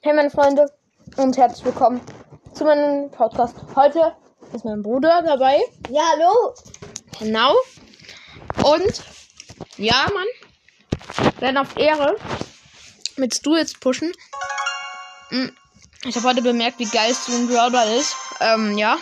Hey meine Freunde und herzlich willkommen zu meinem Podcast. Heute ist mein Bruder dabei. Ja, hallo. Genau. Und ja, Mann. Werden auf Ehre mit Stu jetzt pushen. Hm, Ich habe heute bemerkt, wie geil Stu ein Brawler ist. Ähm, ja.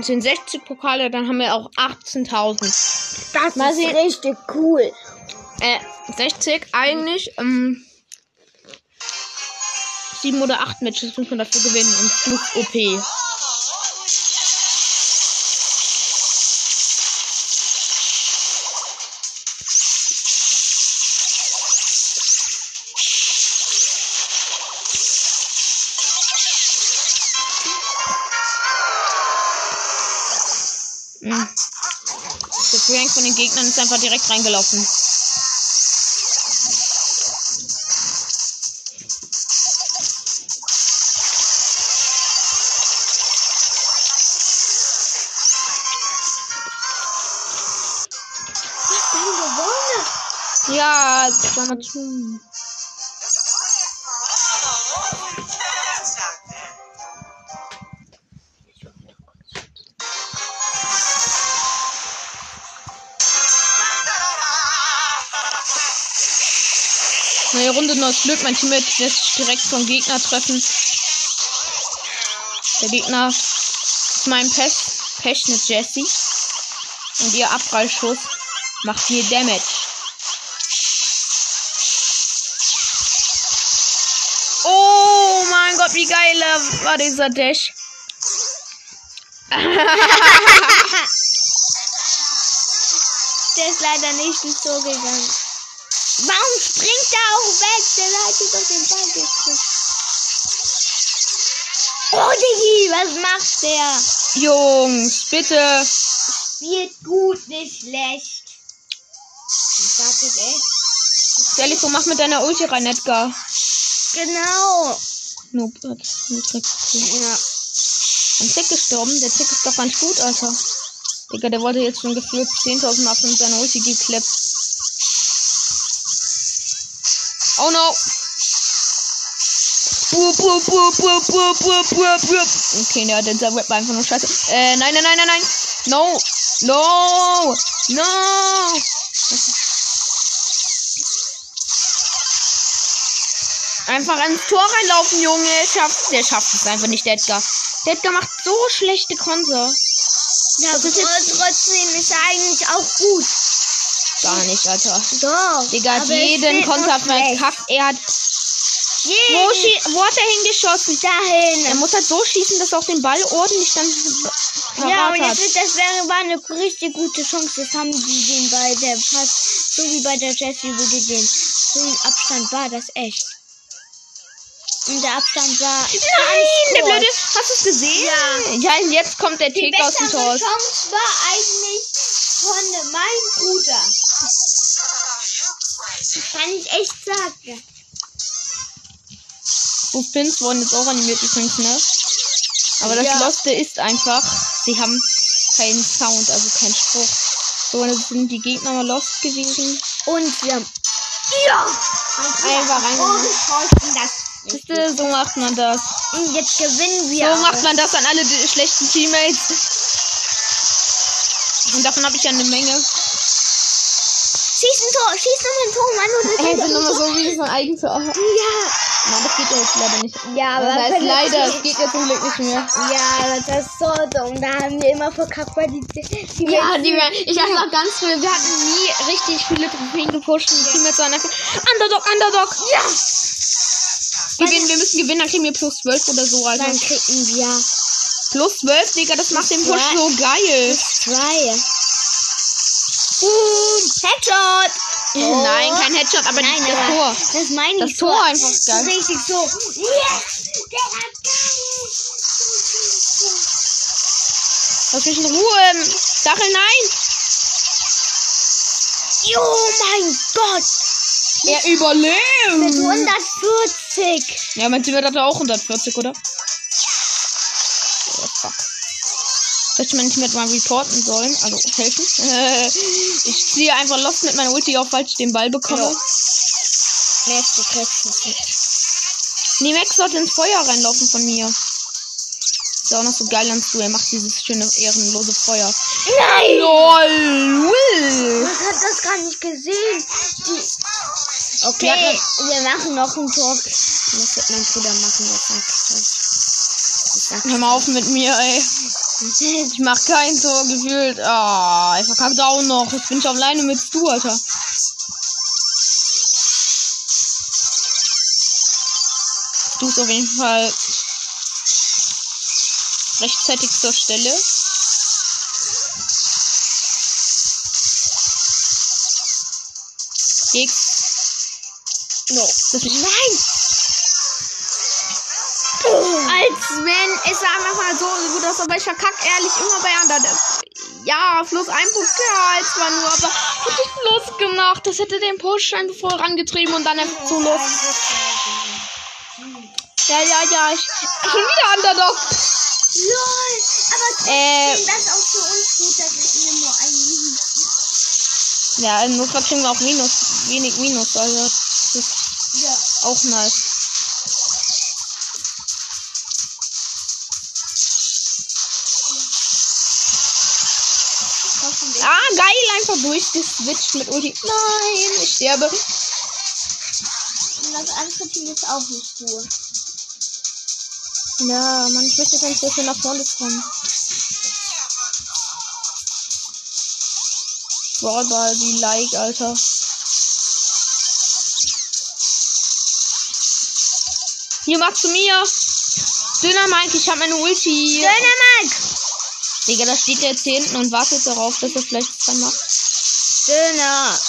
Es sind 60 Pokale, dann haben wir auch 18.000. Das Mal ist sehen. richtig cool. Äh, 60 eigentlich. Ähm, 7 oder 8 Matches müssen wir dafür gewinnen und plus OP. Gegnern ist einfach direkt reingelaufen. Was denn Ja, das Glück. Mein Teammate lässt direkt vom Gegner treffen. Der Gegner ist mein Pech, Pech mit Jessie. Und ihr Abprallschuss macht viel Damage. Oh mein Gott, wie geil war dieser Dash. Der ist leider nicht Tor gegangen. Warum springt er auch weg? Der hat doch den Ball gekriegt. Oh, Digi, was macht der? Jungs, bitte. Spielt gut, nicht schlecht. Ich sag das echt. Delico, mach mit deiner Ulti rein, Edgar. Genau. Noob hat gekriegt. Ja. Ein Tick gestorben. Der Tick ist doch ganz gut, Alter. Digga, der wollte jetzt schon gefühlt 10.000 Mal von seiner Ulti geklappt. Oh no. Buh, buh, buh, buh, buh, buh, buh, buh. Okay, hat der Web einfach nur scheiße. Äh, nein, nein, nein, nein, nein. No. No. No. Einfach ins Tor reinlaufen, Junge. Schafft, der schafft es einfach nicht, der Edgar. Der Edgar macht so schlechte Konter. Ja, Das ist jetzt- trotzdem ist er eigentlich auch gut. Gar nicht, Alter. Doch. Digga hat jeden Konter verkackt. Er hat. Wo, Jeden. schie- wo hat er hingeschossen? Dahin. Er muss halt so schießen, dass er auch den Ball ordentlich dann Ja, und jetzt ist, das wäre, war eine richtig gute Chance. Das haben die den bei der fast, so wie bei der Jessie, wo die den, so ein Abstand war das echt. Und der Abstand war Nein, der. Blöde. Hast du es gesehen? Ja. Ja, und jetzt kommt der Die Tick aus dem bessere Tor. Chance war eigentlich von meinem Bruder. Kann ich echt sagen. Wo Pins wurden jetzt auch animiert übrigens, ne? Aber das Ja. Loste ist einfach, sie haben keinen Sound, also keinen Spruch. So, und jetzt sind die Gegner mal lost gewesen. Und wir haben. Ja! Einfach rein. Oh, das. So macht man das. Und jetzt gewinnen wir. So macht man das an alle schlechten Teammates. Und davon habe ich ja eine Menge. Schieß ein Tor, schieß noch ein Tor, Mann. Und Hey, sind immer so wie so ein Eigentor. Nein, Ja. das geht ja jetzt leider nicht. Ja, Das heißt leider, es geht ja zum Glück nicht mehr. Ja, das ist so dumm. Da haben wir immer verkackt, weil die, die Ja, die, ich weiß noch ganz früh, wir hatten nie richtig viele Trophäen gepusht. Und die waren einfach Underdog, Underdog. Ja! Gewinnen, wir müssen gewinnen, dann kriegen wir plus 12 oder so, Alter. Dann kriegen wir Plus 12, Digga, das macht den Push so geil. zwei. Boom! Headshot! Oh. Nein, kein Headshot, aber Nein, das Tor. Das meine ich. Das Tor einfach so geil. richtig so. Yes! Der geil! Lass mich in Ruhe. Stachel, nein. Oh mein Gott! Er überlebt. Mit 140! Ja, mein Team hatte auch 140, oder? Hätte man nicht mit mal reporten sollen, also helfen. ich ziehe einfach Lost mit meiner Ulti auf, falls ich den Ball bekomme. Ja. Max, du kriegst. Nee, Max sollte ins Feuer reinlaufen von mir. Ist auch noch so geil ans du. Er macht dieses schöne, ehrenlose Feuer. Nein! LOL! Man hat das gar nicht gesehen. Die... Okay, Ja, wir machen noch ein Tor. Das wird mein Bruder machen, sagt das. Hör mal auf mit mir, ey. Ich mach kein Tor gefühlt. Ah, ich verkacke auch noch. Jetzt bin ich alleine mit du, Alter. Du ist auf jeden Fall rechtzeitig zur Stelle. X. No. Das Nein! Als wenn es sah manchmal so gut aus, aber ich verkack ehrlich immer bei anderen. Ja, plus ein Pokal zwar nur, aber hätte ich bloß gemacht. Das hätte den Poststein voll rangetrieben und dann einfach zu los. Ja, ja, ja, ich. Schon wieder Underdog. LOL! Aber trotzdem, Äh. das auch für uns gut, dass wir nur einen Ja, im Notfall kriegen wir auch Minus, wenig Minus, also das ist Ja. auch nice. Durchgeswitcht mit Ulti. Nein, ich sterbe. Und das andere Team ist auch nicht gut. Ja, Mann, ich möchte jetzt ein bisschen nach vorne kommen. Brawlball, wie like, Alter. Hier, mach zu mir. Dünner Mike, ich hab meine Ulti. Dynamik! Digga, da steht der jetzt hier hinten und wartet darauf, dass er vielleicht was dran macht. Döner!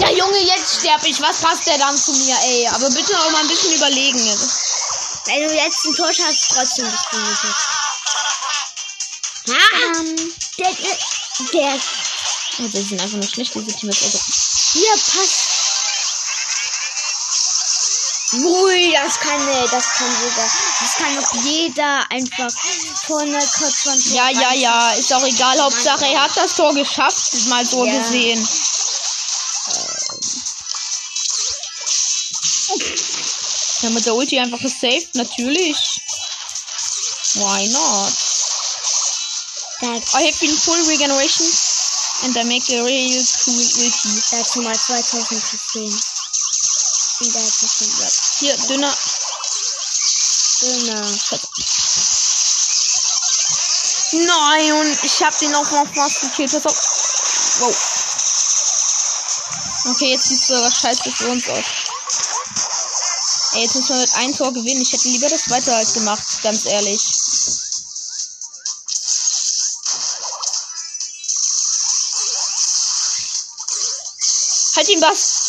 Ja, Junge, jetzt sterb ich. Was passt der dann zu mir, ey? Aber bitte auch mal ein bisschen überlegen. Wenn du jetzt ein Tor schaffst, trotzdem bist du nicht. Ah! Ähm, Der, der, oh, die sind einfach nur schlecht, diese Teams. Also, hier passt. Ui, das kann, äh, das kann sogar, das kann doch jeder einfach vorne kurz von Tor ja, ja, ja. Ist auch egal. Hauptsache, er hat das Tor geschafft. Mal so Ja. gesehen. Ja, mit der Ulti einfach gesaved, natürlich. Why not? Das, I have been full regeneration and I make a real cool ulti. dazu mal 2010. Wieder von Red. Hier, dünner. Döner. Nein, und ich hab den auch noch fast gekillt. Pass auf. Wow. Okay, jetzt sieht sogar scheiße für uns aus. Ey, jetzt müssen wir mit einem Tor gewinnen. Ich hätte lieber das zweite halt gemacht, ganz ehrlich. Halt ihn was.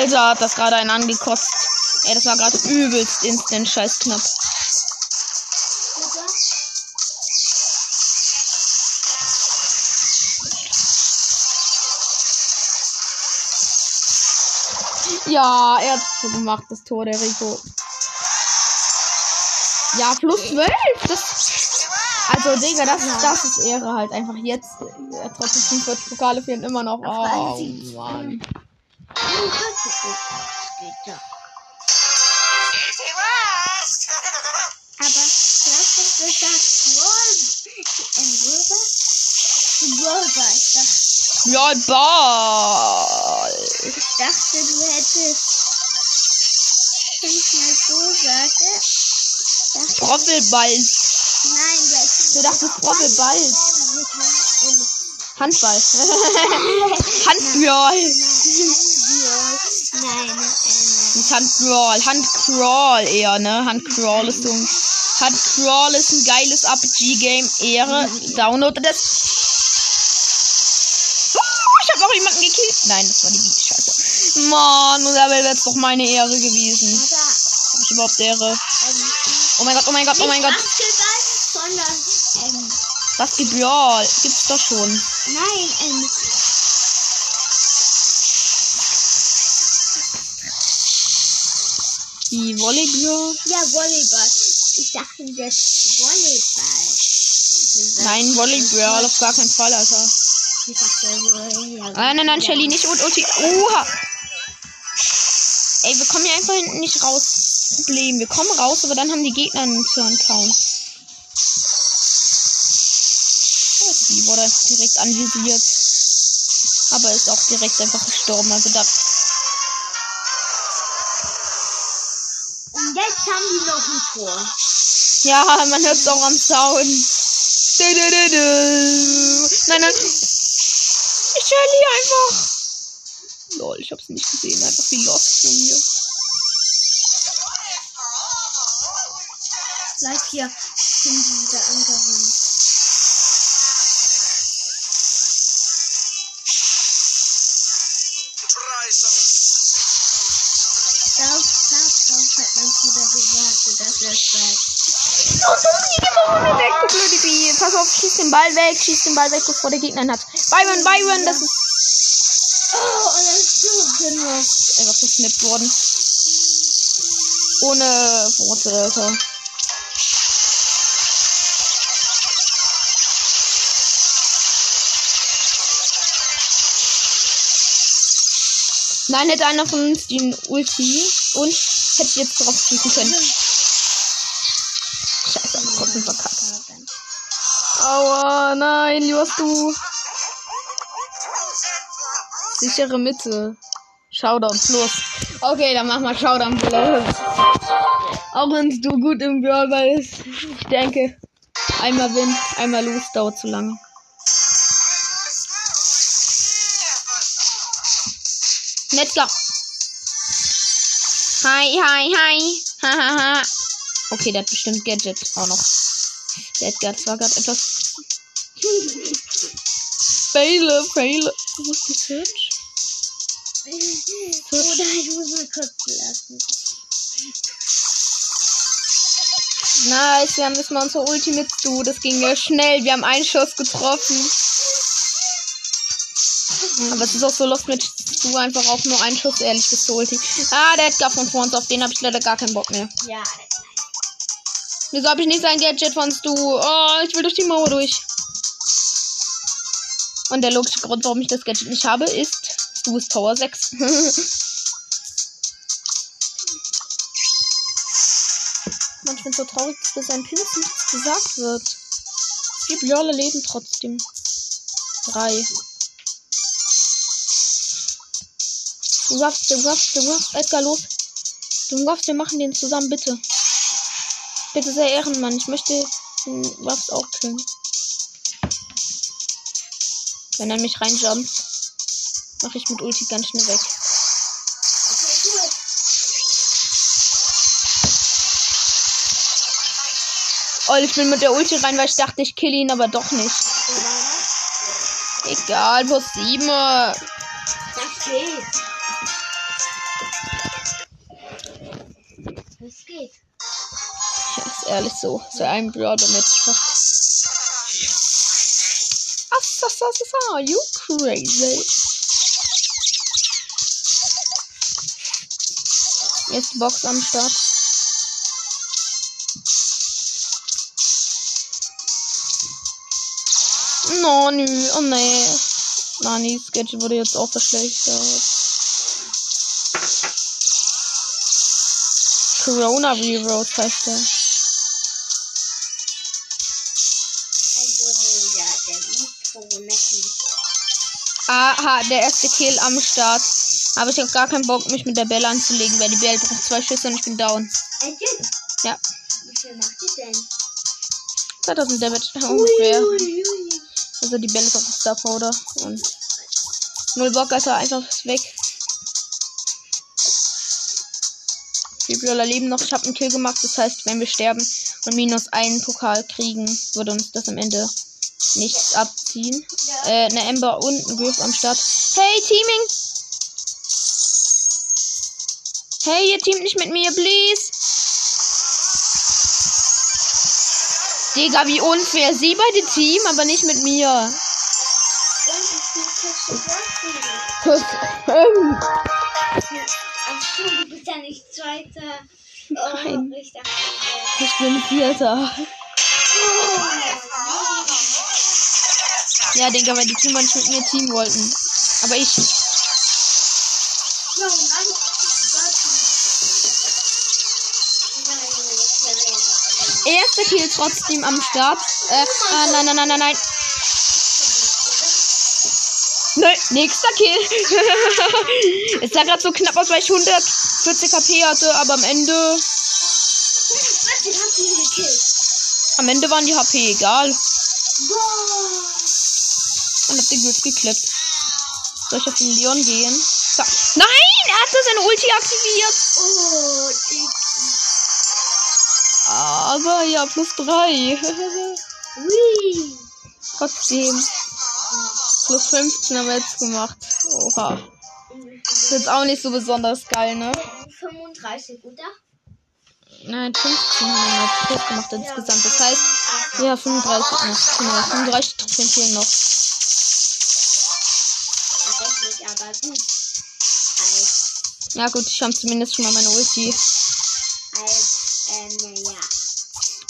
Alter, hat das gerade einen angekotzt. Ey, das war gerade übelst instant scheiß knapp. Ja, er hat so gemacht, das Tor der Rico. Ja, plus 12. Das, also, Digga, das, ist- das ist Ehre halt einfach jetzt. äh, Trotzdem 45 Pokale fehlen immer noch. Oh, Mann. Nicht. Geht ja. Aber du hast doch gesagt, Brawl, ein Brawl, Brawl, ich dachte, Ja, Ball. ich dachte, du hättest, wenn ich mal so sage, Brobbelball. nein, hättest Du dachtest Brobbelball. Handball. Handball. Nein, nein, Nicht Handcrawl. Handcrawl eher, ne? Handcrawl ist so ein. Handcrawl ist ein geiles RPG-Game. Ehre. Download das. Uh, ich habe auch jemanden gekillt. Nein, das war die Bibi. Scheiße. Mann, und da wäre jetzt doch meine Ehre gewesen. Hab ich überhaupt Ehre? Oh mein Gott, oh mein Gott, oh mein Gott. Sondern, ähm, Basketball. Gibt's doch schon. nein, ähm, Die Volleyball? Ja, Volleyball. Ich dachte, das Volleyball. Nein, Volleyball auf gar keinen Fall, Alter. Ich dachte, ja, Nein, nein, nein, Shelly, nicht und Ulti. Oha! Ey, wir kommen hier einfach hinten nicht raus. Problem. Wir kommen raus, aber dann haben die Gegner einen Turn-Count. Die wurde direkt anvisiert. Aber ist auch direkt einfach gestorben. Also da. Jetzt haben die noch ein Tor. Ja, man hört es auch am Sound. Du, du, du, du. Nein, nein. Shelly einfach. Lol, ich hab's nicht gesehen. Einfach wie lost von mir. Bleib hier. Sind die wieder angerannt. Immer von mir weg, du blöde Bi. Pass auf, schieß den Ball weg, schieß den Ball weg, bevor der Gegner ihn hat. Byron, Byron, das ist Oh, und er ist so genau. einfach gesnippt worden. Ohne Worte, Alter. Nein, hätte einer von uns den Ulti und hätte jetzt drauf schießen können. Aua, nein, wie warst du? Sichere Mitte. Showdown plus. Okay, dann mach mal Showdown plus. Auch wenn du gut im Brawler bist. Ich denke, einmal win, einmal los, dauert zu lange. Go. Hi, hi, hi. Ha, ha, ha. Okay, der hat bestimmt Gadget auch noch. Der Edgar zwar gerade etwas. Faile, faile. Wo ist die Search? Oder ich muss mal kurz lassen. Nice, wir haben jetzt mal unser Ulti mit du. Das ging ja schnell. Wir haben einen Schuss getroffen. Aber es ist auch so lost mit du einfach auch nur einen Schuss, ehrlich bist du Ulti. Ah, der Edgar von vor uns, auf den habe ich leider gar keinen Bock mehr. Ja, Wieso habe ich nicht sein Gadget von du? Oh, ich will durch die Mauer durch. Und der logische Grund, warum ich das Gadget nicht habe, ist, du bist Power 6. Mann, ich bin so traurig, dass seinen Pins nichts gesagt wird. Die Brawler leben trotzdem. Drei. Du ruffst, du ruffst, du ruffst. Edgar, los. Du ruffst, wir machen den zusammen, bitte. Bitte sehr Ehrenmann. Ich möchte den Ruffs auch killen. Wenn er mich reinjumpt, mache ich mit Ulti ganz schnell weg. Oh, ich bin mit der Ulti rein, weil ich dachte, ich kill ihn, aber doch nicht. Egal, plus 7. Das geht. Das geht. Ja, ist ehrlich so. So ein Brawler mit schafft. Are you crazy? Jetzt Box am Start. Nani, oh nee. Nani, Sketch wurde jetzt auch verschlechtert. Corona Reroad heißt der. Aha, der erste Kill am Start. Aber ich habe gar keinen Bock, mich mit der Belle anzulegen, weil die Belle braucht zwei Schüsse und ich bin down. Echt? Ja. Wie viel macht die denn? 2000 Damage ungefähr. Ui, ui. Also die Belle ist auf Star Powder. Und null Bock, Alter, einfach weg. Die Brawler leben noch. Ich habe einen Kill gemacht. Das heißt, wenn wir sterben und minus einen Pokal kriegen, würde uns das am Ende nichts abziehen. Äh, eine Ember und ein Griff am Start. Hey, Teaming! Hey, ihr teamt nicht mit mir, please! Digga, wie unfair. Sie beide Team, aber nicht mit mir. Kuss. Ähm. Am Du bist ja nicht Zweiter. Oh, Nein. ich dachte, Ich bin Vierter. Ja, denke, weil die Teamboy nicht mit mir Team wollten. Aber ich. Erster Kill trotzdem am Start. Äh, ah, nein, nein, nein, nein, nein. Nö, nächster Kill. es sah gerade so knapp aus, weil ich 140 KP hatte, aber am Ende. Am Ende waren die HP egal. Den Griff geklippt. Soll ich auf den Leon gehen? Da. Nein! Er hat seine Ulti aktiviert! Oh, Aber ja, plus drei. Ui. Trotzdem. Plus 15 haben wir jetzt gemacht. Oha. Ist jetzt auch nicht so besonders geil, ne? 35, oder? Nein, 15 haben wir jetzt plus gemacht insgesamt. Das heißt, ja, 35 noch. Genau, 35 Trophäen fehlen noch. Als, Ja gut, ich habe zumindest schon mal meine Ulti. als, ähm, ja.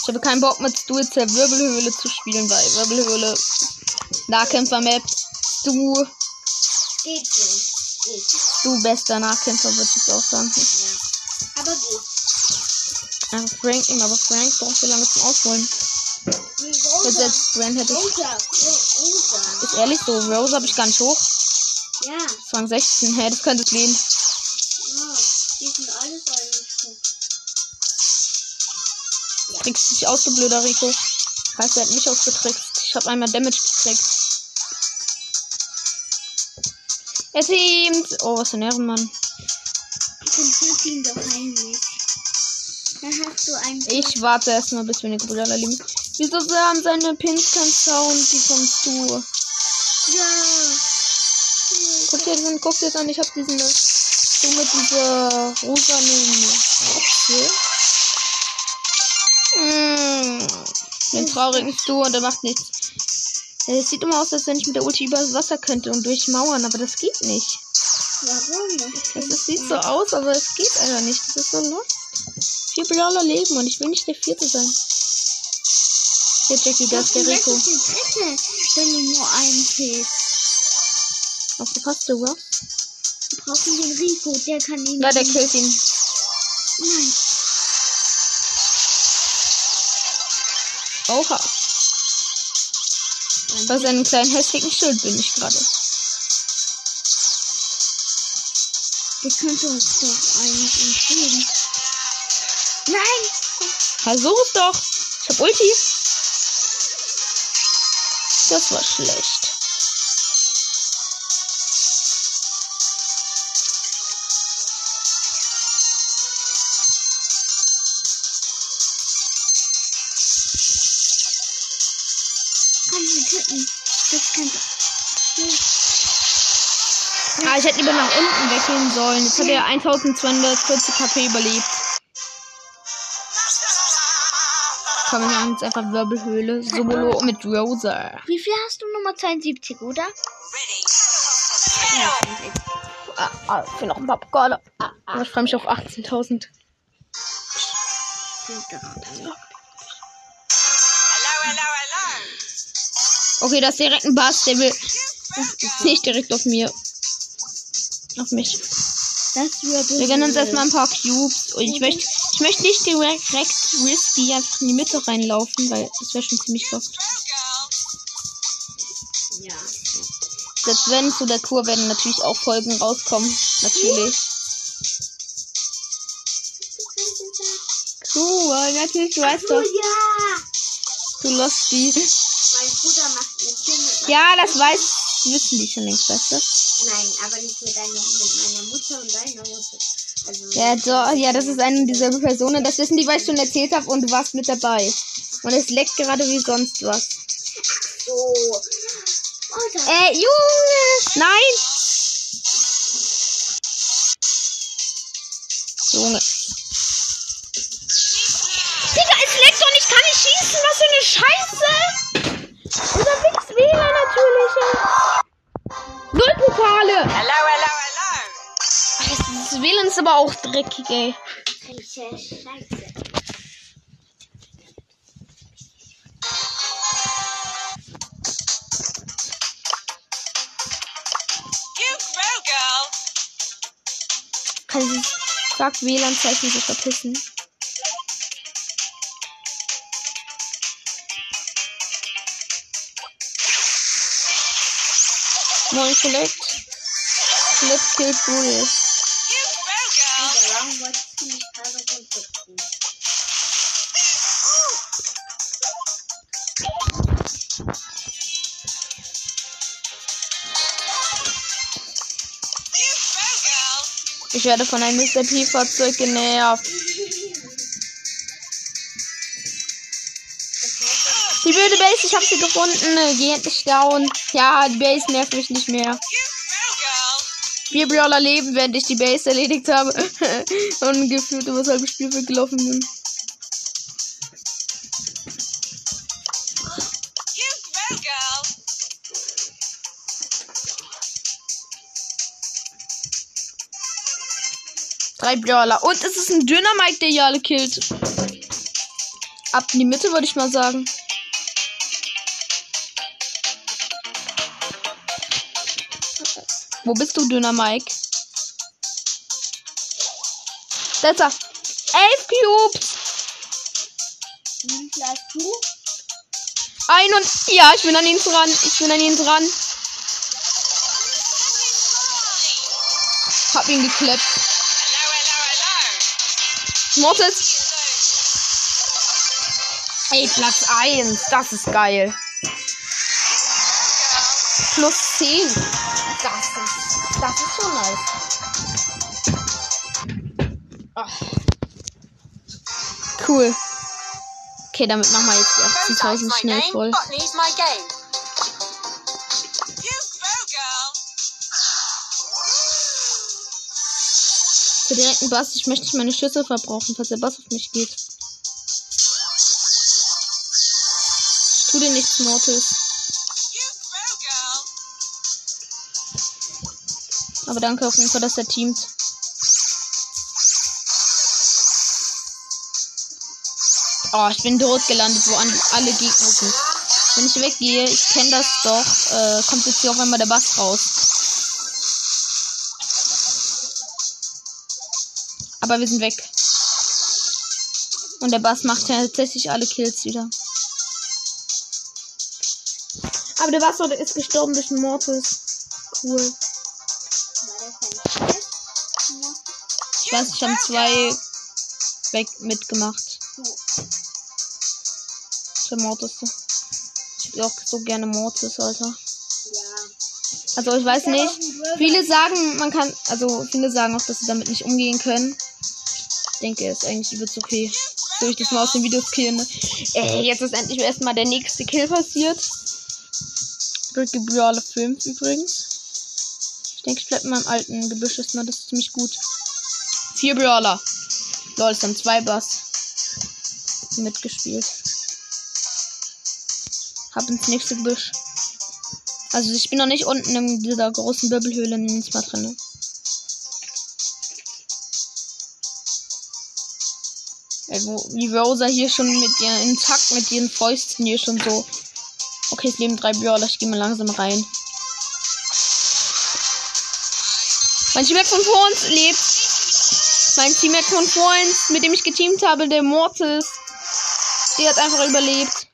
Ich habe keinen Bock mit du jetzt der Wirbelhöhle zu spielen, weil Wirbelhöhle Nahkämpfer-Map. Du, Geht schon. Geht. du bester Nahkämpfer, würde ich auch sagen. Ja. Aber geht. Ja, Frank aber Frank braucht so lange zum Ausholen. Rosa. ich. Rosa. Rosa. Ist ehrlich so, Rose habe ich gar nicht hoch. Ja. Waren 16. Hä, das könnte es lehnen. Ja. Die sind alles eigentlich gut. Trickst dich aus, du blöder Rico. Heißt, er hat mich ausgetrickst. Ich habe einmal Damage gekriegt. Er teamt. Oh, was für ein Ehrenmann. Ihn doch heimlich. Dann hast du einen. Ich warte erstmal, bis wir eine Brüder lieben. Wieso haben seine Pins keinen Sound? Wie kommst du? Ja. Guck dir das an, guck dir das an. Ich hab diesen. So mit dieser rosanen Apfel. Mm. Den traurigen Stu und der macht nichts. Ja, Es sieht immer aus, als wenn ich mit der Ulti übers Wasser könnte und durch Mauern, aber das geht nicht. Warum? Das ist, sieht so aus, aber es geht einfach nicht. Das ist so lost. Vier Brawler leben und ich will nicht der vierte sein. Hier, Jackie, da ist der Rico. Das ist der dritte, wenn du nur einen killst. Auf verpasst du was? Wir brauchen den Rico, der kann ihn. Ja, der killt ihn. Nein. Oha. Bei seinem kleinen hässlichen Schild bin ich gerade. Der könnte uns doch eigentlich entschuldigen. Nein! Versuch doch. Ich hab Ulti. Das war schlecht. Hätte lieber nach unten weggehen sollen. Jetzt hat er 1240 KP überlebt. Komm, wir haben jetzt einfach Wirbelhöhle. Solo mit Rosa. Wie viel hast du? Nummer 72, oder? Ja, 72. Ah, ah, für noch ein paar Pokale. Aber ich freue mich auf 18.000. Okay, das ist direkt ein Bass, der will nicht direkt auf mir. Auf mich. Wir gönnen uns erstmal ein paar Cubes. Und ich möchte, ich möchte nicht direkt risky einfach in die Mitte reinlaufen, weil das wäre schon ziemlich lost. Ja. Selbst wenn zu der Kur werden natürlich auch Folgen rauskommen. Natürlich. Cool, natürlich, du weißt doch. Du lost die. Ja, das weiß, wissen die schon längst, weißt du? Nein, aber nicht mit, deiner, mit meiner Mutter und deiner Mutter. Also, Ja, so, ja, das ist eine dieselbe Person. Das wissen die, weil ich schon erzählt habe und du warst mit dabei. Und es leckt gerade wie sonst was. so. Alter, Äh, Junge! Nein! Junge. Natürlich. ey. Null Pokale. Hello, hello, hello. Das WLAN ist aber auch dreckig, ey. Scheiße. Kann sie sagt WLAN-Zeichen sich verpissen. Gerade runterziehen? You grow, girl. Ich werde von einem Mr. P-Fahrzeug genervt. Base, ich habe sie gefunden. Geh endlich down. Ja, die Base nervt mich nicht mehr. Vier Brawler leben, während ich die Base erledigt habe. Und gefühlt über das halbe Spielfeld gelaufen bin. Drei Brawler. Und es ist ein dünner Mike, der hier alle killt. Ab in die Mitte, würde ich mal sagen. Wo bist du, dünner Mike? Da ist er. Elf Cubes. Wie viel hast du? Ein und. Ja, ich bin an ihn dran. Ich bin an ihn dran. Hab ihn hello. Mortis. Ey, Platz 1. Das ist geil. Plus 10. nice. Ach. Cool. Okay, damit machen wir jetzt die 18.000 schnell voll. Für direkten Bass, ich möchte nicht meine Schüsse verbrauchen, falls der Bass auf mich geht. Ich tu dir nichts, Mortis. Aber danke auf jeden Fall, dass er teamt. Oh, ich bin dort gelandet, wo alle Gegner sind. Wenn ich weggehe, ich kenne das doch, äh, kommt jetzt hier auf einmal der Bass raus. Aber wir sind weg. Und der Bass macht ja tatsächlich alle Kills wieder. Aber der Bass ist gestorben durch den Mortis. Cool. Ich habe zwei weg mitgemacht. Der Mortis. Ich spiele auch so gerne Mortis, Alter. Also ich weiß nicht. Viele sagen, man kann, also viele sagen auch, dass sie damit nicht umgehen können. Ich denke, ist eigentlich übelst okay. Soll ich das mal aus den Videos killen? Ey, jetzt ist endlich erstmal der nächste Kill passiert. Ricky Brawler 5 übrigens. Ich denke, ich bleib in meinem alten Gebüsch erstmal. Das ist ziemlich gut. Vier Brawler. Lol, es haben zwei Bass mitgespielt. Hab ins nächste Gebüsch. Also ich bin noch nicht unten in dieser großen Wirbelhöhle in mal drin. Ey, wo, wie Rosa hier schon mit ihr in Takt mit ihren Fäusten hier schon so. Okay, es leben drei Brawler, ich gehe mal langsam rein. Mein Teammate von vor uns lebt. Mein Teammate von vor uns, mit dem ich geteamt habe, der Mortis. Der hat einfach überlebt.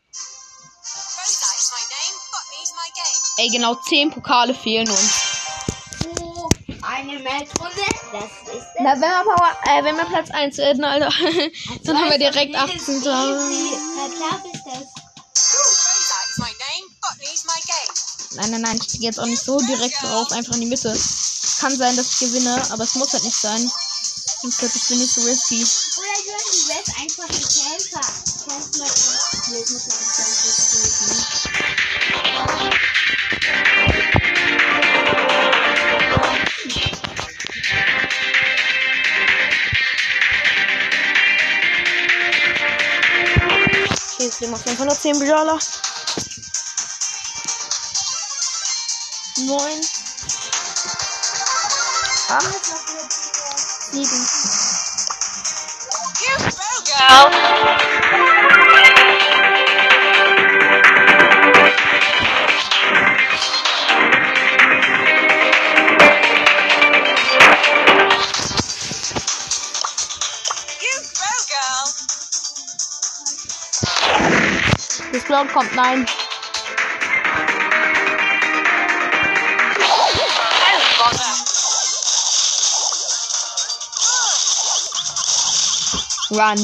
Ey, genau 10 Pokale fehlen uns. Oh, eine Matchrunde. Das ist Na, wenn wir, Power, äh, wenn wir Platz 1 werden, Alter, dann haben wir direkt 18. Na klar ist das. Nein, nein, nein, ich gehe jetzt auch nicht so direkt drauf, einfach in die Mitte. Kann sein, dass ich gewinne, aber es muss halt nicht sein. Sonst wird es nicht so risky. Oder du wärst einfach ein Kämpfer. Kannst mal Nee, ich muss Okay, jetzt leben auf jeden Fall noch 10 Brawler. 9. 8. leaving. You go. This World Comp 9. Run.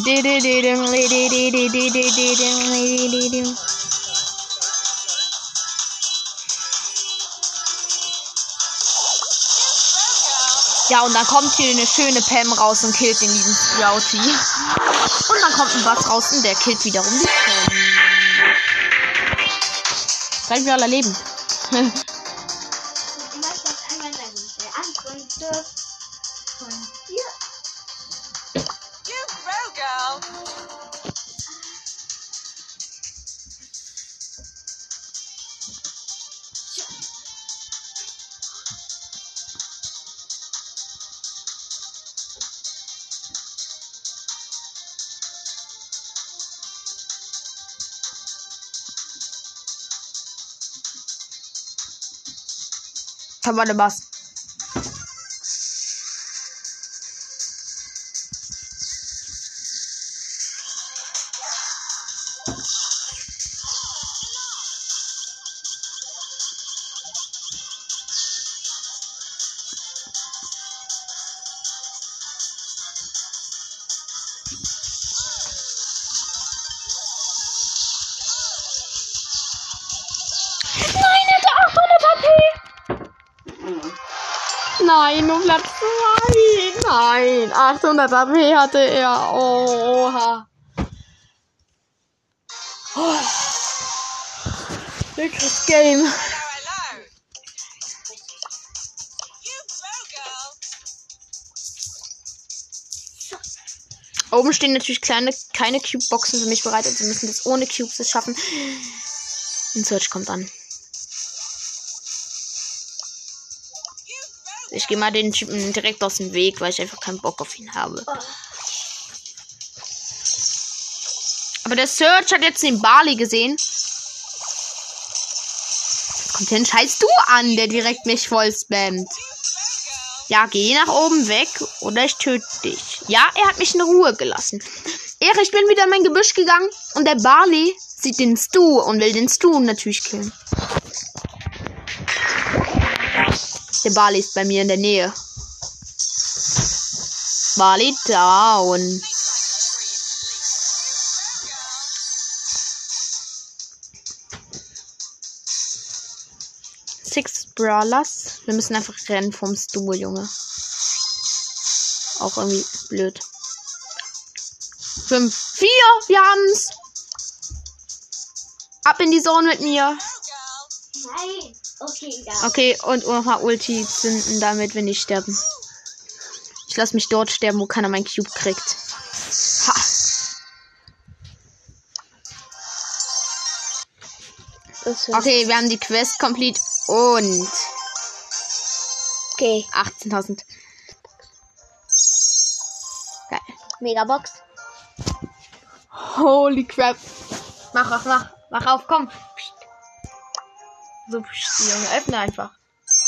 Ja, und dann kommt hier eine schöne Pam raus und killt den lieben Sprouty. Und dann kommt ein Bass raus und der killt wiederum die Pam. Gleich wir alle leben. Da war 2. Nein, 800 AP hatte er. Oh, oha. Oh. Leckeres Game. Oben stehen natürlich kleine, keine Cube-Boxen für mich bereit. Also müssen das ohne Cubes es schaffen. Ein Search kommt an. Ich gehe mal den Typen direkt aus dem Weg, weil ich einfach keinen Bock auf ihn habe. Aber der Search hat jetzt den Barley gesehen. Kommt den Scheiß du an, der direkt mich voll spammt. Ja, geh nach oben weg oder ich töte dich. Ja, er hat mich in Ruhe gelassen. Ehre, ich bin wieder in mein Gebüsch gegangen und der Barley sieht den Stu und will den Stu natürlich killen. Der Barley ist bei mir in der Nähe. Barley down. Six Brawlers. Wir müssen einfach rennen vom Stu, Junge. Auch irgendwie blöd. Fünf, vier, wir haben's. Ab in die Zone mit mir. Nein. Okay, ja. Okay, und nochmal Ulti zünden damit, wenn ich sterben. Ich lasse mich dort sterben, wo keiner mein Cube kriegt. Ha. Okay, wir haben die Quest complete und okay. 18.000. Geil. Megabox. Holy crap. Mach, mach, mach. Mach auf, komm. So, psst, Junge, öffne einfach.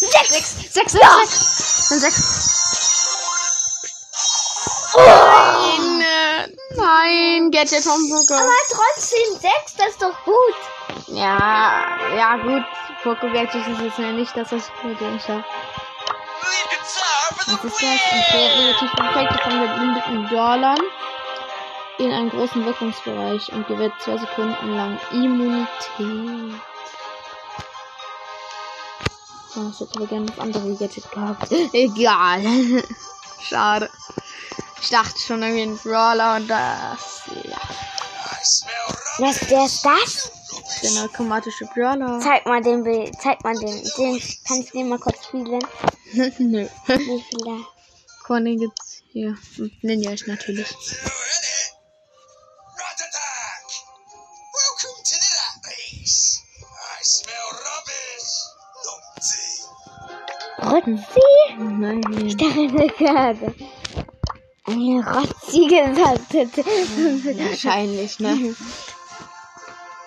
Sechs. Sechs, sechs, sechs. Und sechs. Nein, äh, nein, Gadget vom Poco. Aber trotzdem sechs, das ist doch gut. Ja, ja, gut. Poco Gadget ist jetzt ja nicht das, was ich mir gedacht habe. Was ist das? Ein sehr relativ perfekte von geblindeten Brawlern in einem großen Wirkungsbereich und gewährt zwei Sekunden lang Immunität. Oh, ich hätte aber gerne das andere Gadget gehabt. Egal. Schade. Ich dachte schon irgendwie ein Brawler und das. Ja. Was, der ist das? Der automatische Brawler. Zeig mal den Bild. Zeig mal den. Den kannst du den mal kurz spielen. Nö. Wie viele? Corny gibt's hier. Ninja ist natürlich. Sie? Nein. Ich dachte gerade. eine Rotzi gesagt hätte. Wahrscheinlich, ne?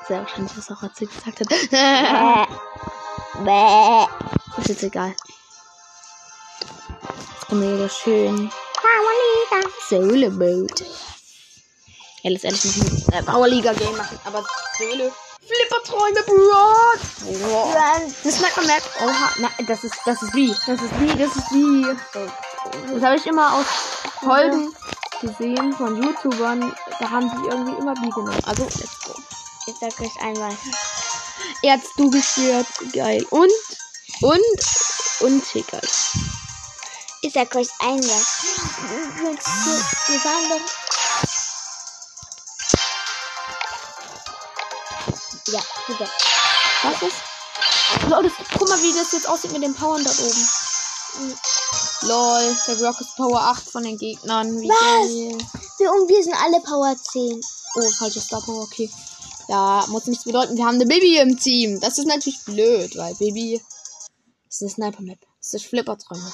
Sehr wahrscheinlich, dass auch Ratzi gesagt hat. Bäh. Bäh. Ist jetzt egal. Wieder schön. Solo Mode. Ja, letztendlich müssen wir ein Powerliga Game machen, aber Solo. Flipperträume, Bro. Das merkt man, merkt. Oha, na, das ist, das ist wie. Das ist wie, das ist wie. Das habe ich immer aus Folgen gesehen von YouTubern. Da haben die irgendwie immer wie genommen. Also, let's go. Ich sag euch einmal. Er hat's du gestört. Geil. Und, und, und Ticker. Ich sag euch einmal. Wir, waren doch. Ja, wieder. Was ist? Lol, das, guck mal, wie das jetzt aussieht mit den Powern dort oben. Lol, der Block ist Power 8 von den Gegnern. Wie Was? geil. Wir, und wir sind alle Power 10. Oh, falsches Star Power, okay. Ja, muss nichts bedeuten. Wir haben eine Baby im Team. Das ist natürlich blöd, weil Baby ist eine Sniper-Map. Das ist Flipperträume.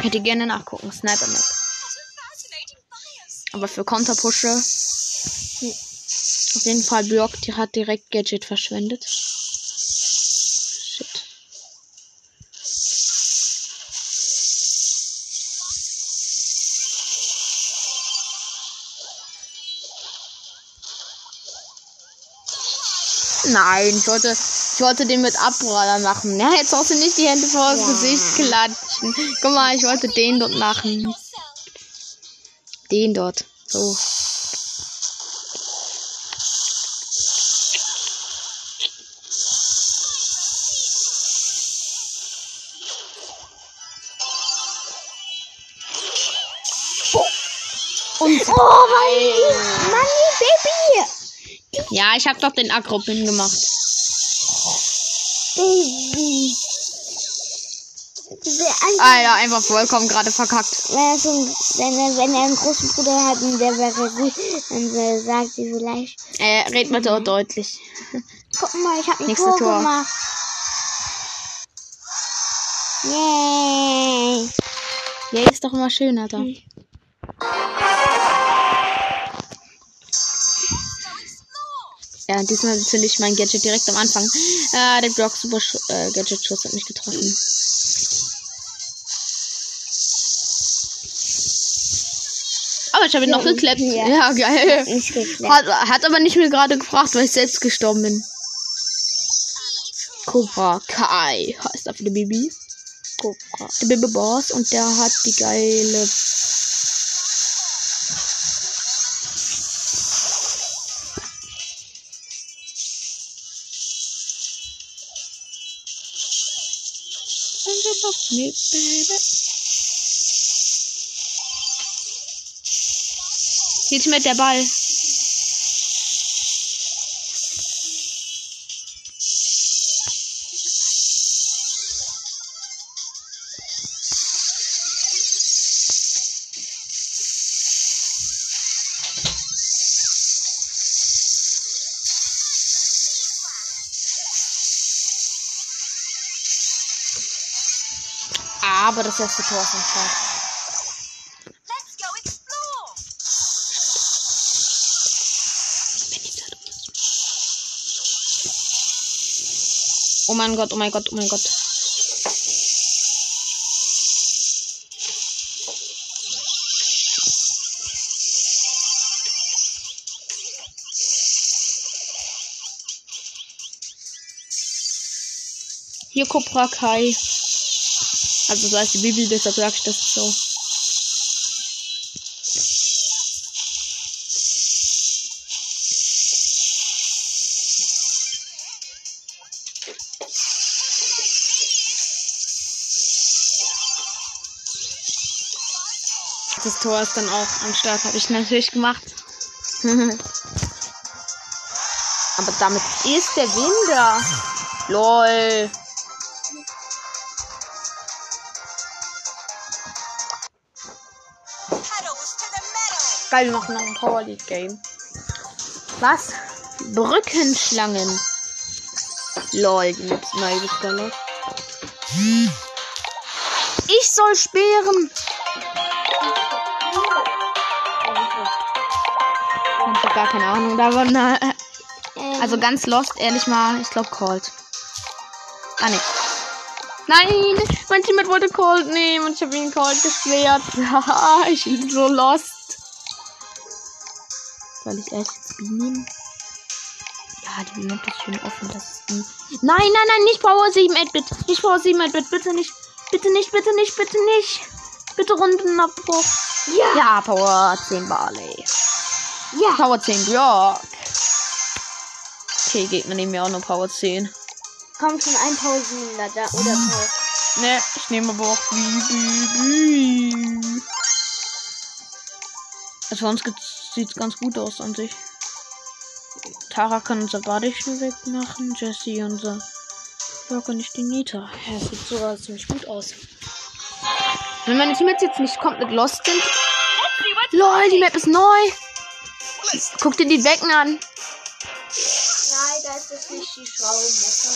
Könnt ihr gerne nachgucken. Sniper-Map. Aber für Counterpushe. Auf jeden Fall Block, die hat direkt Gadget verschwendet. Shit. Nein, ich wollte, ich wollte den mit Abpraller machen. Ja, jetzt brauchst du nicht die Hände vor das Gesicht klatschen. Guck mal, ich wollte den dort machen. Den dort. So. Oh, Mann, Mann, Baby! ja, ich hab doch den Agro-Pin gemacht. Baby. Alter, einfach vollkommen gerade verkackt. Wenn er, wenn, er, wenn er einen großen Bruder hat und der wäre gut, dann sagt sie vielleicht, Äh, red mal so deutlich. guck mal, ich habe ein Nächste Tor, Tor. gemacht. Yay. Ja, ist doch immer schön, Alter. Ja, diesmal zünde ich mein Gadget direkt am Anfang. Äh, der Block Super äh, Gadget Schuss hat mich getroffen. Aber ich habe ihn noch geklappt. ja. Ja, geil. Hat, hat aber nicht mehr gerade gefragt, weil ich selbst gestorben bin. Cobra Kai heißt dafür der Baby. Cobra. Der Baby Boss und der hat die geile. Jetzt mit der Ball. Das erste Tor go explore. Oh mein Gott, oh mein Gott, oh mein Gott. Hier Cobra Kai. Also so heißt die Bibel, deshalb sag ich das so. Das Tor ist dann auch am Start, habe ich natürlich gemacht. Aber damit ist der Winder. Lol. Geil, wir machen noch ein Power League Game. Was? Brückenschlangen. Lol, die gibt's da noch. Ich soll sperren. Ich hab gar keine Ahnung davon. Na, also ganz lost, ehrlich mal. Ich glaube Cold. Ah, ne. Nein, mein Teammate wollte Cold nehmen und ich habe ihn Cold gesperrt. Ich bin so lost. Soll ich jetzt B nehmen? Ja, die Map ist schön offen. Das ist die. Nein, nein, nein, nicht Power 7 8-Bit. Nicht Power 7 8-Bit. Bitte nicht. Bitte nicht, bitte nicht, bitte nicht. Bitte Rundenabbruch. ja, Ja, Power 10 Barley. ja. Power 10 Brock. Okay, Gegner nehmen ja auch nur Power 10. Kommt schon ein Power 7 da, da oder Power. Ne, ich nehme aber auch Bibi. Also für uns sieht es ganz gut aus an sich. Tara kann unser Badeschuh wegmachen, Jessie unser Brock und ich die Nita. Ja, das sieht sogar ziemlich gut aus. Wenn meine Teammates jetzt nicht komplett lost sind. LOL, die Map ist neu. Guck dir die Becken an. Nein, da ist das nicht die Schraubenmesser.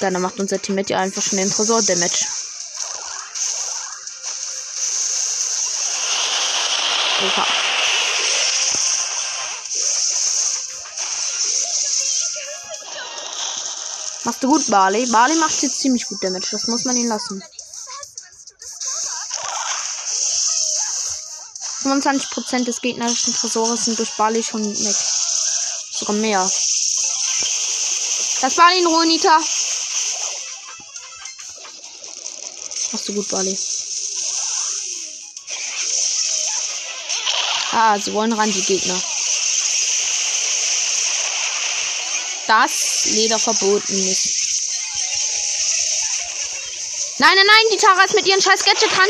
Ja, dann macht unser Teammate ja einfach schon den Tresor-Damage. Oha. Machst du gut, Barley. Barley macht jetzt ziemlich gut Damage. Das muss man ihn lassen. 25% des gegnerischen Tresores sind durch Barley schon weg. Sogar mehr. Das Barley in Ruhe, Nita. Machst du gut, Barley. Ah, sie wollen ran, die Gegner. Das Leder verboten ist. Nein, nein, nein, die Tara ist mit ihren scheiß Gadget dran.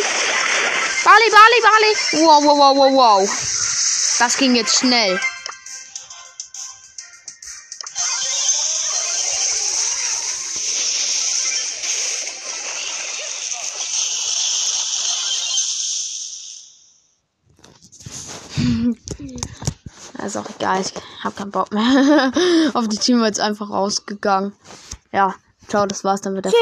Barley, Barley, Barley. Wow, wow, wow, wow, wow. Das ging jetzt schnell. Egal. Ich hab keinen Bock mehr. Auf die Teammates einfach rausgegangen. Ja, ciao, das war's dann mit der